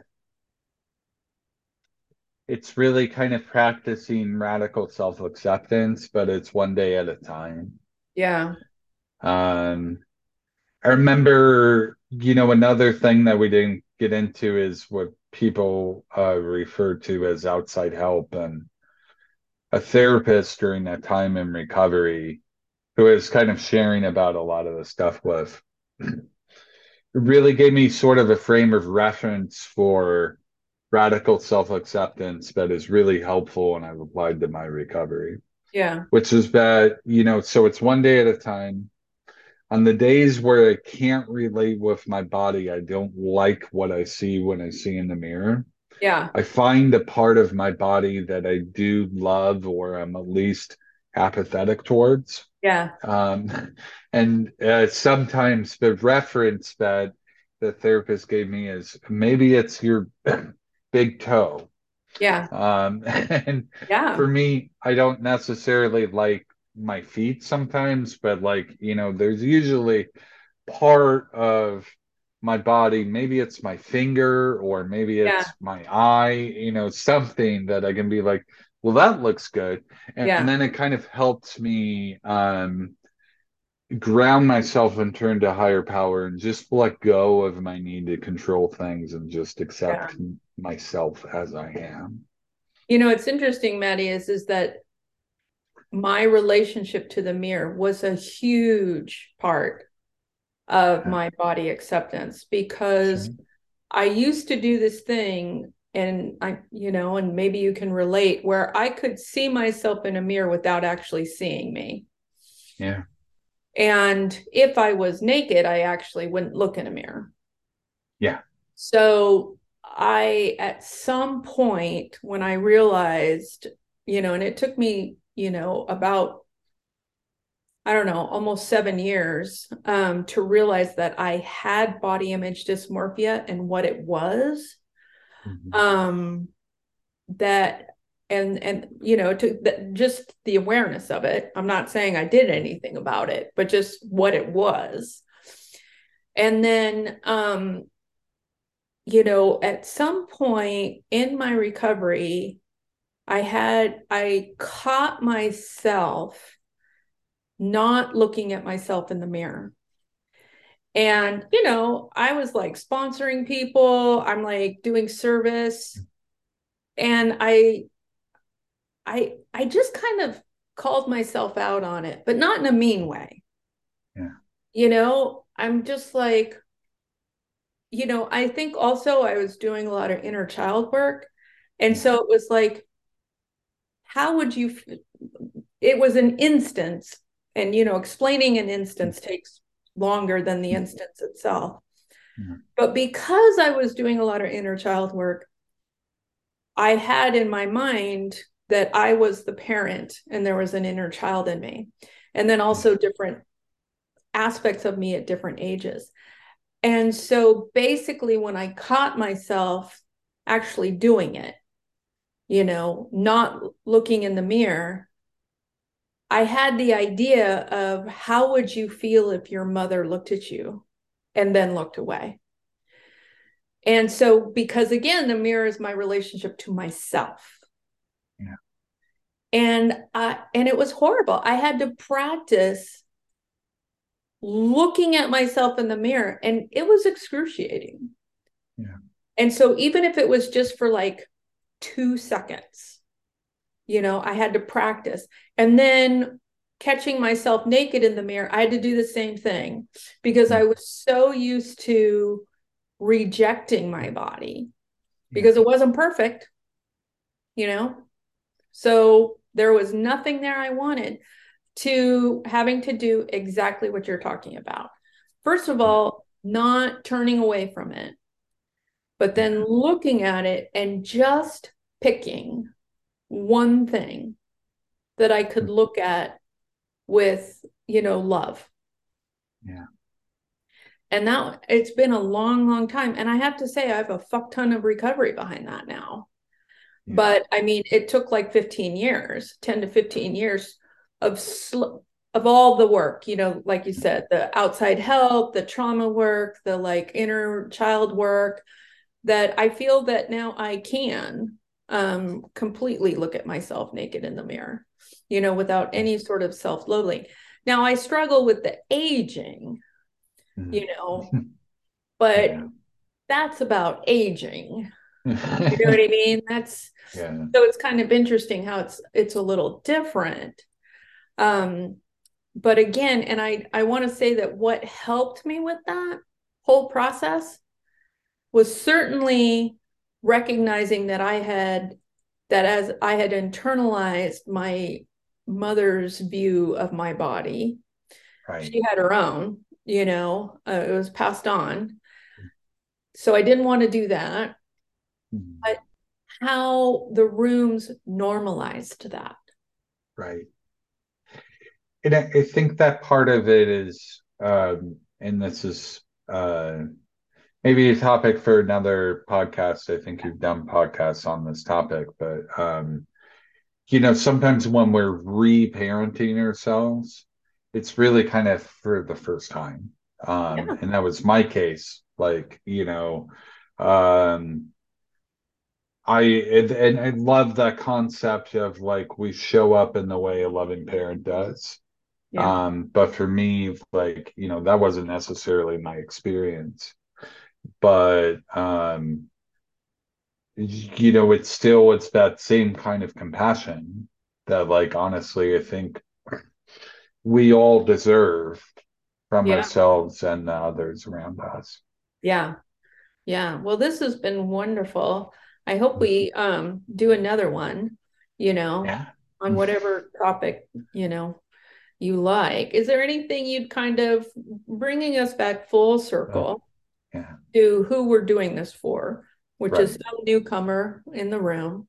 it's really kind of practicing radical self acceptance, but it's one day at a time. Yeah. Um, I remember, you know, another thing that we didn't get into is what people uh, refer to as outside help. And a therapist during that time in recovery who was kind of sharing about a lot of the stuff with really gave me sort of a frame of reference for radical self acceptance that is really helpful and I've applied to my recovery. Yeah. Which is that, you know, so it's one day at a time. On the days where I can't relate with my body, I don't like what I see when I see in the mirror. Yeah. I find a part of my body that I do love or I'm at least apathetic towards. Yeah. Um, and uh, sometimes the reference that the therapist gave me is maybe it's your big toe. Yeah. Um, and yeah. for me, I don't necessarily like my feet sometimes, but like, you know, there's usually part of my body, maybe it's my finger or maybe it's yeah. my eye, you know, something that I can be like, well, that looks good. And, yeah. and then it kind of helps me um ground myself and turn to higher power and just let go of my need to control things and just accept yeah. myself as I am. You know, it's interesting, Mattie, is is that my relationship to the mirror was a huge part of my body acceptance because mm-hmm. I used to do this thing and I, you know, and maybe you can relate where I could see myself in a mirror without actually seeing me. Yeah. And if I was naked, I actually wouldn't look in a mirror. Yeah. So I, at some point, when I realized, you know, and it took me, you know, about I don't know, almost seven years um, to realize that I had body image dysmorphia and what it was. Mm-hmm. Um, that and and you know to the, just the awareness of it. I'm not saying I did anything about it, but just what it was. And then, um, you know, at some point in my recovery, I had I caught myself not looking at myself in the mirror. And, you know, I was like sponsoring people, I'm like doing service. And I, I, I just kind of called myself out on it, but not in a mean way. Yeah. You know, I'm just like, you know, I think also I was doing a lot of inner child work. And so it was like, how would you, it was an instance and you know explaining an instance takes longer than the instance itself. Mm-hmm. but because i was doing a lot of inner child work i had in my mind that i was the parent and there was an inner child in me. And then also different aspects of me at different ages. And so basically when i caught myself actually doing it you know not looking in the mirror I had the idea of how would you feel if your mother looked at you and then looked away. And so because again the mirror is my relationship to myself. Yeah. And I and it was horrible. I had to practice looking at myself in the mirror and it was excruciating. Yeah. And so even if it was just for like 2 seconds. You know i had to practice. And then catching myself naked in the mirror i had to do the same thing because i was so used to rejecting my body because it wasn't perfect you know? So there was nothing there i wanted to having to do exactly what you're talking about. First of all not turning away from it but then looking at it and just picking one thing that I could hmm. look at with, you know, love. Yeah. And now it's been a long, long time. And I have to say, I have a fuck ton of recovery behind that now. Yeah. But I mean, it took like 15 years, 10 to 15 years of sl- of all the work, you know, like you said, the outside help, the trauma work, the like inner child work, that I feel that now I can um, completely look at myself naked in the mirror, you know, without any sort of self loathing. Now, I struggle with the aging, mm-hmm. you know, but yeah. that's about aging. you know what I mean? That's yeah. so it's kind of interesting how it's it's a little different. Um, but again, and I I want to say that what helped me with that whole process was certainly recognizing that I had that as I had internalized my mother's view of my body. Right. She had her own, you know, uh, it was passed on. So I didn't want to do that. Mm-hmm. But how the rooms normalized that. Right. And I, I think that part of it is, um, and this is uh, maybe a topic for another podcast. I think you've done podcasts on this topic, but um, you know, sometimes when we're reparenting ourselves, it's really kind of for the first time. Um, yeah. and that was my case. Like, you know, um, I and I love that concept of like we show up in the way a loving parent does. Yeah. Um, but for me, like, you know, that wasn't necessarily my experience but um you know it's still it's that same kind of compassion that like honestly i think we all deserve from yeah. ourselves and the others around us yeah yeah well this has been wonderful I hope we um do another one, you know, Yeah. on whatever topic, you know, you like. Is there anything you'd kind of bringing us back full circle Yeah. to who we're doing this for, which is some newcomer in the room,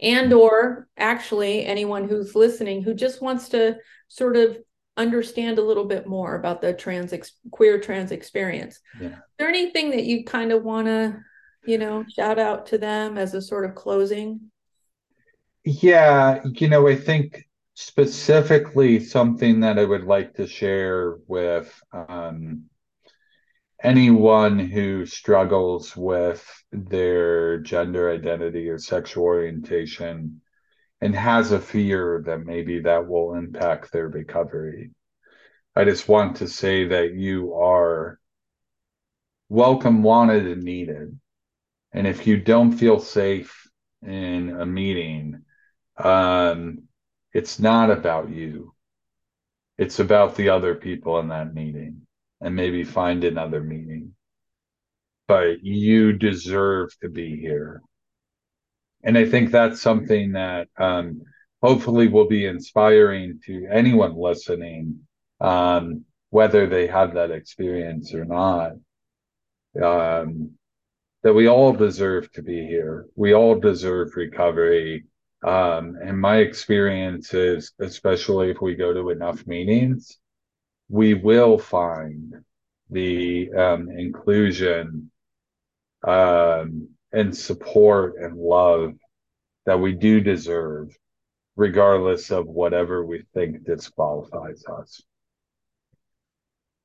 and or actually anyone who's listening who just wants to sort of understand a little bit more about the trans ex- queer trans experience. Yeah. Is there anything that you kind of want to, you know, shout out to them as a sort of closing? Yeah, you know, I think specifically something that I would like to share with um, anyone who struggles with their gender identity or sexual orientation and has a fear that maybe that will impact their recovery. I just want to say that you are welcome, wanted, and needed. And if you don't feel safe in a meeting, um, it's not about you. It's about the other people in that meeting and maybe find another meaning. But you deserve to be here. And I think that's something that um, hopefully will be inspiring to anyone listening, um, whether they have that experience or not. Um, that we all deserve to be here. We all deserve recovery. Um, and my experience is, especially if we go to enough meetings, we will find the um, inclusion um, and support and love that we do deserve, regardless of whatever we think disqualifies us.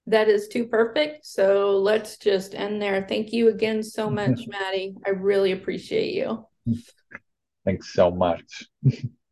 That is too perfect. So let's just end there. Thank you again so much, Mattie. I really appreciate you. Thanks so much.